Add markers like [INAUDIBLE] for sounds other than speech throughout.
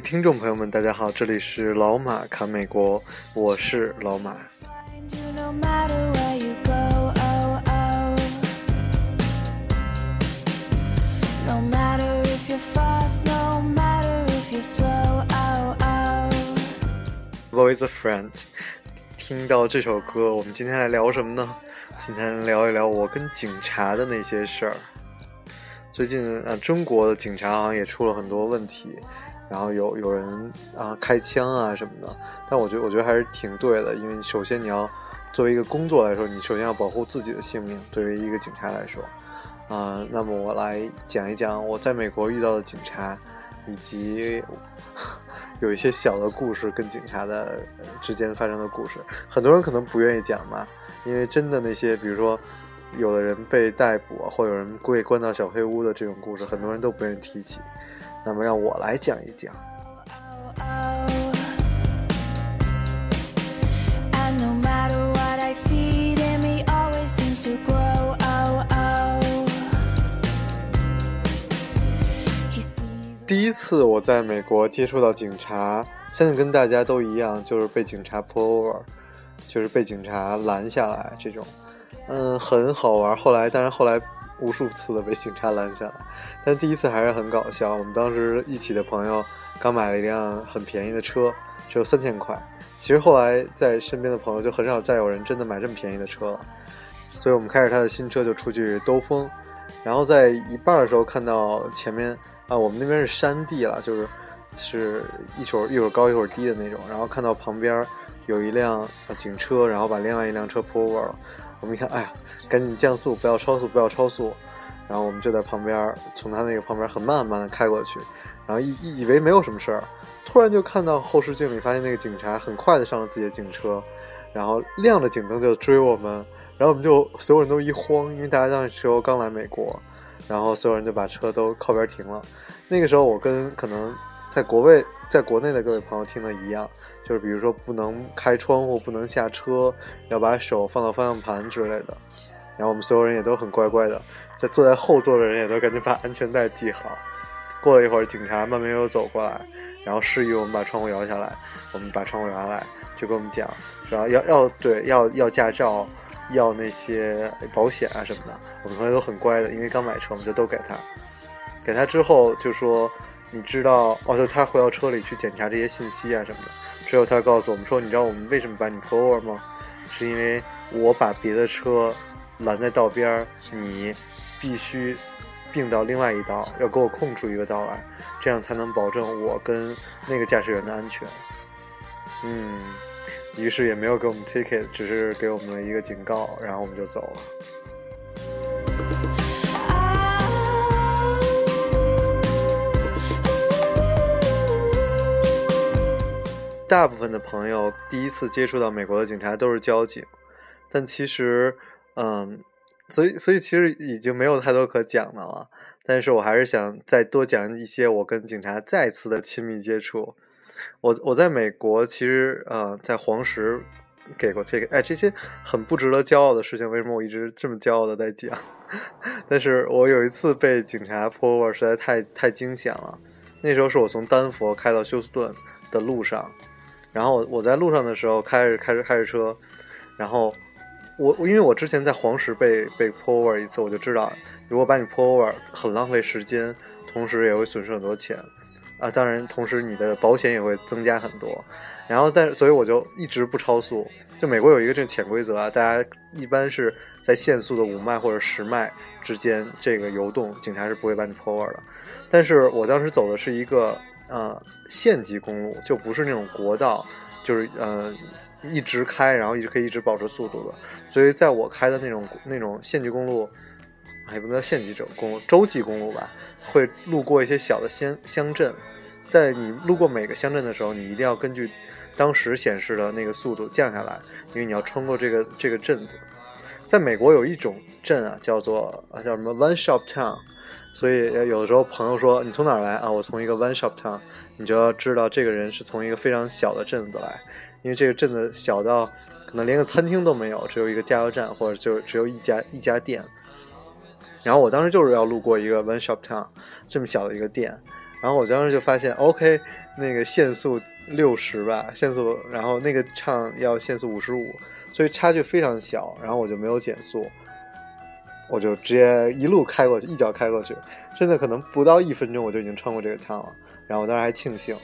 听众朋友们，大家好，这里是老马侃美国，我是老马。Always a friend。听到这首歌，我们今天来聊什么呢？今天聊一聊我跟警察的那些事儿。最近啊，中国的警察好像也出了很多问题，然后有有人啊开枪啊什么的。但我觉得，我觉得还是挺对的，因为首先你要作为一个工作来说，你首先要保护自己的性命。对于一个警察来说，啊，那么我来讲一讲我在美国遇到的警察，以及 [LAUGHS] 有一些小的故事跟警察的之间发生的故事。很多人可能不愿意讲嘛，因为真的那些，比如说。有的人被逮捕，或有人被关到小黑屋的这种故事，很多人都不愿意提起。那么，让我来讲一讲。第一次我在美国接触到警察，相信跟大家都一样，就是被警察 pull over，就是被警察拦下来这种。嗯，很好玩。后来，当然后来无数次的被警察拦下来，但第一次还是很搞笑。我们当时一起的朋友刚买了一辆很便宜的车，只有三千块。其实后来在身边的朋友就很少再有人真的买这么便宜的车了，所以我们开着他的新车就出去兜风。然后在一半的时候看到前面啊，我们那边是山地了，就是是一会儿一会儿高一会儿低的那种。然后看到旁边有一辆警车，然后把另外一辆车 pull over 了。我们一看，哎呀，赶紧降速，不要超速，不要超速。然后我们就在旁边，从他那个旁边很慢很慢的开过去，然后以以为没有什么事儿，突然就看到后视镜里发现那个警察很快的上了自己的警车，然后亮着警灯就追我们，然后我们就所有人都一慌，因为大家那时候刚来美国，然后所有人就把车都靠边停了。那个时候我跟可能在国外。在国内的各位朋友听的一样，就是比如说不能开窗户，不能下车，要把手放到方向盘之类的。然后我们所有人也都很乖乖的，在坐在后座的人也都赶紧把安全带系好。过了一会儿，警察慢慢又走过来，然后示意我们把窗户摇下来。我们把窗户摇下来，就跟我们讲，然后要要对要要驾照，要那些保险啊什么的。我们同学都很乖的，因为刚买车，我们就都给他。给他之后就说。你知道哦？就他回到车里去检查这些信息啊什么的。之后他告诉我们说：“你知道我们为什么把你 pull over 吗？是因为我把别的车拦在道边，你必须并到另外一道，要给我空出一个道来，这样才能保证我跟那个驾驶员的安全。”嗯，于是也没有给我们 ticket，只是给我们了一个警告，然后我们就走了。大部分的朋友第一次接触到美国的警察都是交警，但其实，嗯，所以所以其实已经没有太多可讲的了。但是我还是想再多讲一些我跟警察再次的亲密接触。我我在美国其实呃在黄石给过这个，哎，这些很不值得骄傲的事情，为什么我一直这么骄傲的在讲？[LAUGHS] 但是我有一次被警察 pull over，实在太太惊险了。那时候是我从丹佛开到休斯顿的路上。然后我在路上的时候开着开着开着车，然后我因为我之前在黄石被被 pull over 一次，我就知道如果把你 pull over 很浪费时间，同时也会损失很多钱啊。当然，同时你的保险也会增加很多。然后但所以我就一直不超速。就美国有一个这个潜规则啊，大家一般是在限速的五迈或者十迈之间这个游动，警察是不会把你 pull over 的。但是我当时走的是一个。呃，县级公路就不是那种国道，就是呃一直开，然后一直可以一直保持速度的。所以在我开的那种那种县级公路，也不能叫县级这种公路，洲际公路吧，会路过一些小的乡乡镇。在你路过每个乡镇的时候，你一定要根据当时显示的那个速度降下来，因为你要穿过这个这个镇子。在美国有一种镇啊，叫做啊叫什么 One Shop Town。所以有的时候朋友说你从哪儿来啊？我从一个 one shop town，你就要知道这个人是从一个非常小的镇子来，因为这个镇子小到可能连个餐厅都没有，只有一个加油站或者就只有一家一家店。然后我当时就是要路过一个 one shop town 这么小的一个店，然后我当时就发现，OK，那个限速六十吧，限速，然后那个唱要限速五十五，所以差距非常小。然后我就没有减速，我就直接一路开过去，一脚开过去，真的可能不到一分钟我就已经穿过这个墙了。然后我当时还庆幸，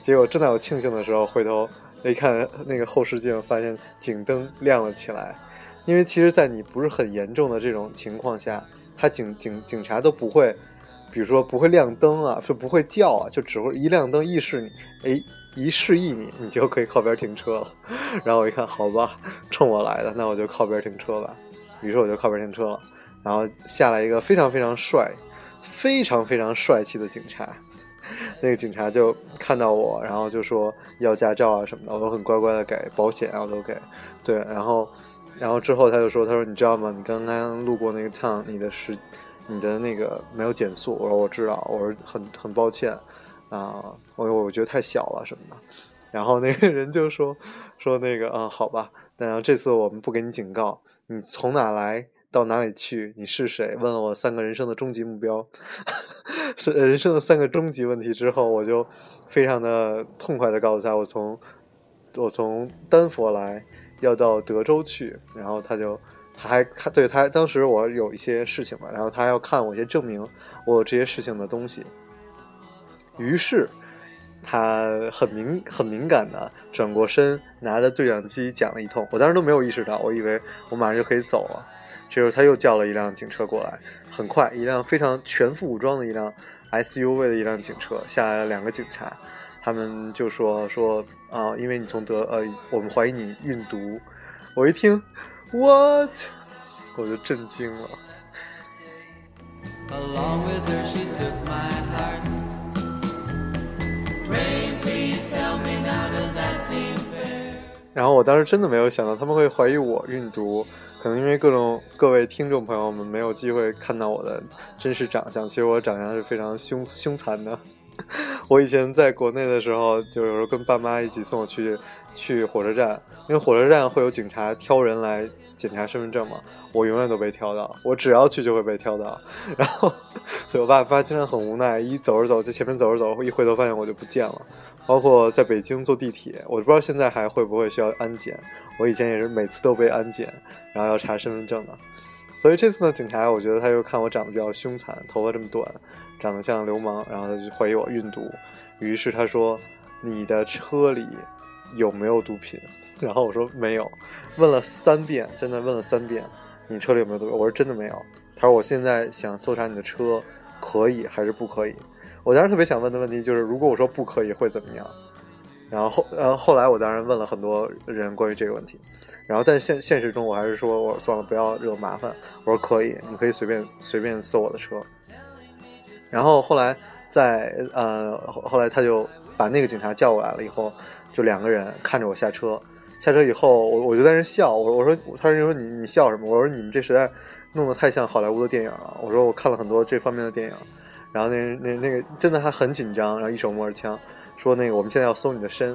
结果正在我庆幸的时候，回头一看那个后视镜，发现警灯亮了起来。因为其实，在你不是很严重的这种情况下，他警警警察都不会。比如说不会亮灯啊，就不会叫啊，就只会一亮灯意示你，哎，一示意你，你就可以靠边停车了。[LAUGHS] 然后我一看，好吧，冲我来的，那我就靠边停车吧。于是我就靠边停车了。然后下来一个非常非常帅、非常非常帅气的警察。那个警察就看到我，然后就说要驾照啊什么的，我都很乖乖的给保险啊，我都给。对，然后，然后之后他就说，他说你知道吗？你刚刚路过那个趟，你的时。你的那个没有减速，我说我知道，我说很很抱歉，啊，我我觉得太小了什么的，然后那个人就说说那个啊好吧，但这次我们不给你警告，你从哪来到哪里去，你是谁？问了我三个人生的终极目标，[LAUGHS] 是人生的三个终极问题之后，我就非常的痛快的告诉他，我从我从丹佛来，要到德州去，然后他就。他还看对他当时我有一些事情嘛，然后他要看我一些证明我有这些事情的东西，于是他很敏很敏感的转过身，拿着对讲机讲了一通，我当时都没有意识到，我以为我马上就可以走了，这时候他又叫了一辆警车过来，很快一辆非常全副武装的一辆 SUV 的一辆警车下来了两个警察，他们就说说啊，因为你从德呃，我们怀疑你运毒，我一听。What？我就震惊了。然后我当时真的没有想到他们会怀疑我运毒，可能因为各种各位听众朋友们没有机会看到我的真实长相，其实我长相是非常凶凶残的。[LAUGHS] 我以前在国内的时候，就有时候跟爸妈一起送我去去火车站，因为火车站会有警察挑人来检查身份证嘛，我永远都被挑到，我只要去就会被挑到，[LAUGHS] 然后，所以我爸爸经常很无奈，一走着走在前面走着走，一回头发现我就不见了。包括在北京坐地铁，我不知道现在还会不会需要安检，我以前也是每次都被安检，然后要查身份证的。所以这次呢，警察我觉得他又看我长得比较凶残，头发这么短。长得像流氓，然后他就怀疑我运毒，于是他说：“你的车里有没有毒品？” [LAUGHS] 然后我说：“没有。”问了三遍，真的问了三遍：“你车里有没有毒品？”我说：“真的没有。”他说：“我现在想搜查你的车，可以还是不可以？”我当时特别想问的问题就是：如果我说不可以会怎么样？然后后呃后来我当然问了很多人关于这个问题，然后但现现实中我还是说我算了，不要惹麻烦。我说可以，你可以随便随便搜我的车。然后后来在呃后来他就把那个警察叫过来了以后，就两个人看着我下车，下车以后我我就在那笑，我我说他就说你你笑什么？我说你们这实在弄得太像好莱坞的电影了。我说我看了很多这方面的电影，然后那那那个真的还很紧张，然后一手摸着枪，说那个我们现在要搜你的身，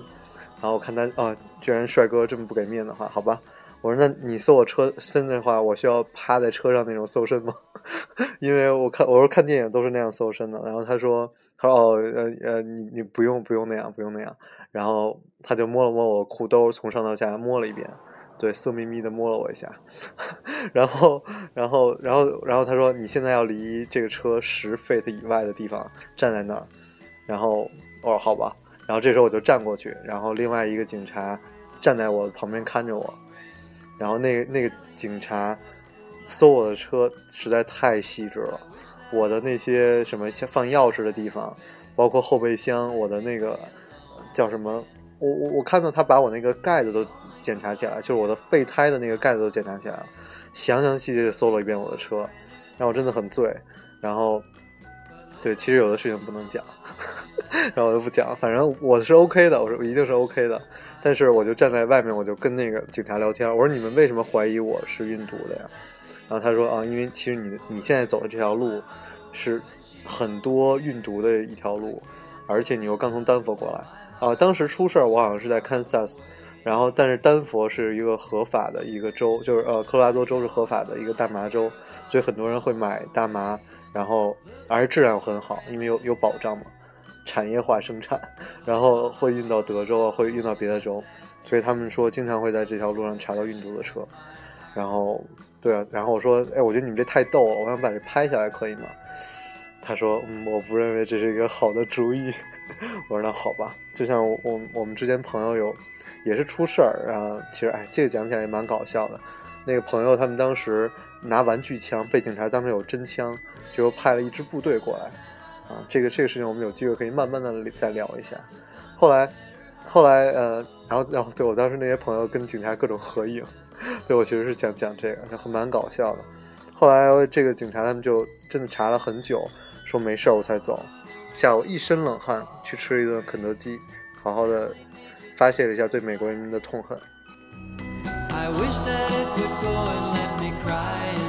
然后我看他啊，居然帅哥这么不给面的话，好吧。我说：“那你搜我车身的话，我需要趴在车上那种搜身吗？[LAUGHS] 因为我看我说看电影都是那样搜身的。”然后他说：“他说哦呃呃，你你不用不用那样不用那样。”然后他就摸了摸我裤兜，从上到下摸了一遍，对，色眯眯的摸了我一下。[LAUGHS] 然后然后然后然后他说：“你现在要离这个车十 feet 以外的地方站在那儿。”然后我说：“好吧。”然后这时候我就站过去，然后另外一个警察站在我旁边看着我。然后那个那个警察搜我的车实在太细致了，我的那些什么放钥匙的地方，包括后备箱，我的那个叫什么？我我我看到他把我那个盖子都检查起来，就是我的备胎的那个盖子都检查起来了，详详细细的搜了一遍我的车，让我真的很醉。然后，对，其实有的事情不能讲，[LAUGHS] 然后我就不讲，反正我是 OK 的，我说我一定是 OK 的。但是我就站在外面，我就跟那个警察聊天。我说：“你们为什么怀疑我是运毒的呀？”然后他说：“啊，因为其实你你现在走的这条路，是很多运毒的一条路，而且你又刚从丹佛过来啊。当时出事儿，我好像是在堪萨斯，然后但是丹佛是一个合法的一个州，就是呃科罗拉多州是合法的一个大麻州，所以很多人会买大麻，然后而且质量很好，因为有有保障嘛。产业化生产，[LAUGHS] 然后会运到德州，会运到别的州，所以他们说经常会在这条路上查到运毒的车。然后，对啊，然后我说，哎，我觉得你们这太逗了，我想把这拍下来，可以吗？他说，嗯，我不认为这是一个好的主意。[LAUGHS] 我说那好吧，就像我我我们之间朋友有也是出事儿啊，其实哎，这个讲起来也蛮搞笑的。那个朋友他们当时拿玩具枪，被警察当成有真枪，就派了一支部队过来。啊，这个这个事情我们有机会可以慢慢的再聊一下。后来，后来呃，然后然后对我当时那些朋友跟警察各种合影，[LAUGHS] 对我其实是想讲这个，就很蛮搞笑的。后来这个警察他们就真的查了很久，说没事儿我才走。下午一身冷汗去吃了一顿肯德基，好好的发泄了一下对美国人民的痛恨。I wish that it would go and let me cry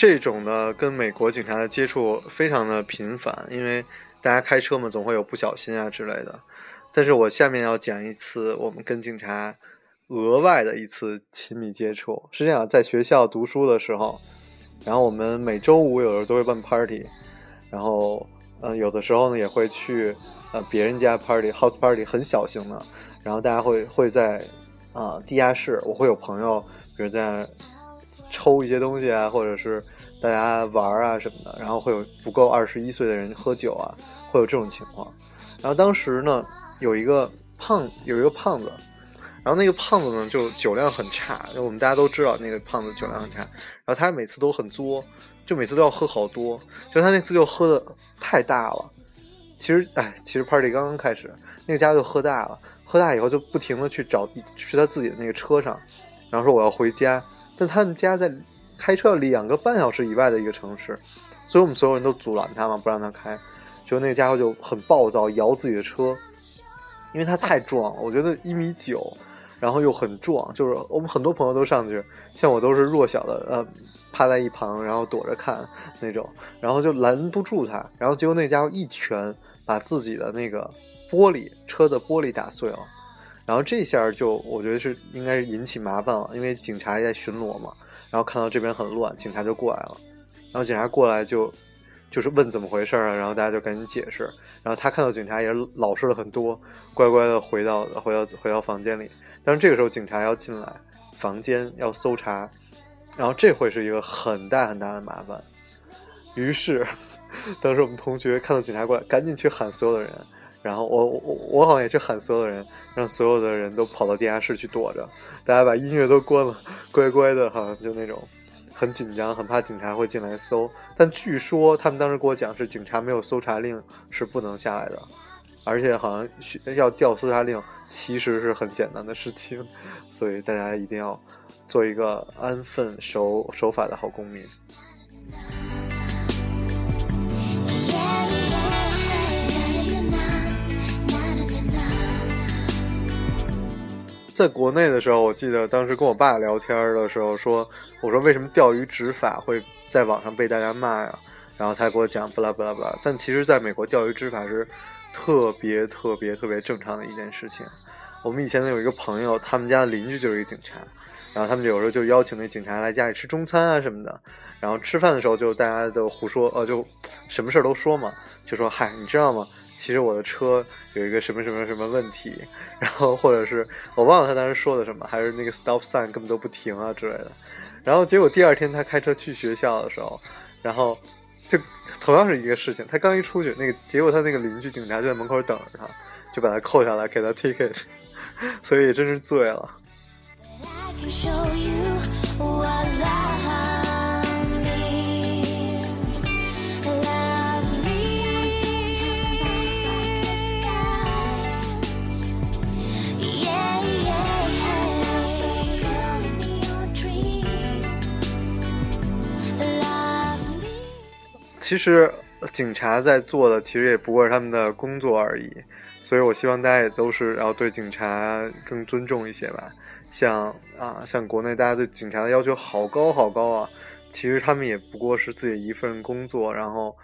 这种呢，跟美国警察的接触非常的频繁，因为大家开车嘛，总会有不小心啊之类的。但是我下面要讲一次我们跟警察额外的一次亲密接触。是这样，在学校读书的时候，然后我们每周五有时候都会办 party，然后呃有的时候呢也会去呃别人家 party，house party 很小型的，然后大家会会在啊地下室，我会有朋友比如在抽一些东西啊，或者是。大家玩啊什么的，然后会有不够二十一岁的人喝酒啊，会有这种情况。然后当时呢，有一个胖，有一个胖子，然后那个胖子呢就酒量很差，就我们大家都知道那个胖子酒量很差。然后他每次都很作，就每次都要喝好多。就他那次就喝的太大了。其实，哎，其实 party 刚刚开始，那个家伙就喝大了，喝大以后就不停的去找去他自己的那个车上，然后说我要回家，但他们家在。开车两个半小时以外的一个城市，所以我们所有人都阻拦他嘛，不让他开。就那个家伙就很暴躁，摇自己的车，因为他太壮了。我觉得一米九，然后又很壮，就是我们很多朋友都上去，像我都是弱小的，呃，趴在一旁，然后躲着看那种，然后就拦不住他。然后结果那家伙一拳把自己的那个玻璃车的玻璃打碎了，然后这下就我觉得是应该是引起麻烦了，因为警察也在巡逻嘛。然后看到这边很乱，警察就过来了。然后警察过来就，就是问怎么回事啊？然后大家就赶紧解释。然后他看到警察也老实了很多，乖乖的回到回到回到房间里。但是这个时候警察要进来房间要搜查，然后这会是一个很大很大的麻烦。于是，[LAUGHS] 当时我们同学看到警察过来，赶紧去喊所有的人。然后我我我好像也去喊所有人，让所有的人都跑到地下室去躲着，大家把音乐都关了，乖乖的，好像就那种很紧张，很怕警察会进来搜。但据说他们当时跟我讲，是警察没有搜查令是不能下来的，而且好像要调搜查令其实是很简单的事情，所以大家一定要做一个安分守守法的好公民。在国内的时候，我记得当时跟我爸聊天的时候说：“我说为什么钓鱼执法会在网上被大家骂呀？”然后他给我讲不啦不啦不啦。但其实，在美国钓鱼执法是特别特别特别正常的一件事情。我们以前有一个朋友，他们家的邻居就是一个警察，然后他们有时候就邀请那警察来家里吃中餐啊什么的。然后吃饭的时候就大家都胡说，呃，就什么事儿都说嘛，就说：“嗨，你知道吗？”其实我的车有一个什么什么什么问题，然后或者是我忘了他当时说的什么，还是那个 stop sign 根本都不停啊之类的。然后结果第二天他开车去学校的时候，然后就同样是一个事情，他刚一出去，那个结果他那个邻居警察就在门口等着他，就把他扣下来给他 ticket，[LAUGHS] 所以真是醉了。其实警察在做的，其实也不过是他们的工作而已，所以我希望大家也都是要对警察更尊重一些吧。像啊，像国内大家对警察的要求好高好高啊，其实他们也不过是自己一份工作，然后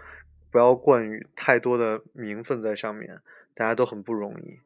不要冠于太多的名分在上面。大家都很不容易。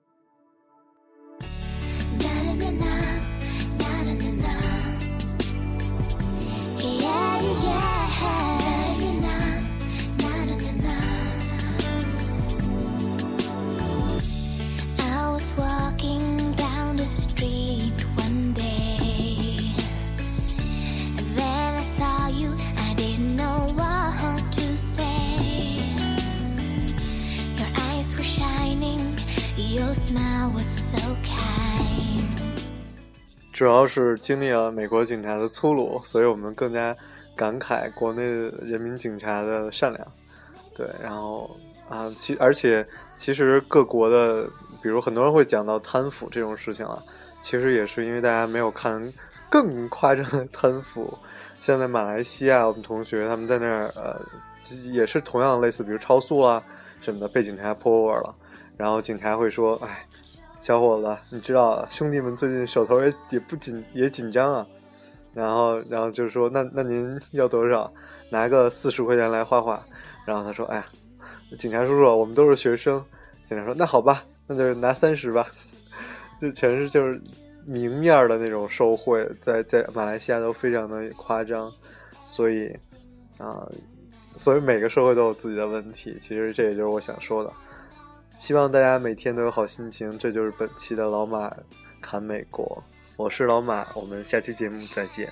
主要是经历了美国警察的粗鲁，所以我们更加感慨国内人民警察的善良。对，然后啊，其而且其实各国的，比如很多人会讲到贪腐这种事情啊，其实也是因为大家没有看更夸张的贪腐。像在马来西亚，我们同学他们在那儿，呃，也是同样类似，比如超速啦什么的，被警察 pull over 了，然后警察会说：“哎。”小伙子，你知道兄弟们最近手头也也不紧也紧张啊，然后然后就说那那您要多少？拿个四十块钱来画画。然后他说：“哎呀，警察叔叔，我们都是学生。”警察说：“那好吧，那就拿三十吧。”就全是就是明面的那种受贿，在在马来西亚都非常的夸张，所以啊，所以每个社会都有自己的问题。其实这也就是我想说的。希望大家每天都有好心情，这就是本期的老马侃美国，我是老马，我们下期节目再见。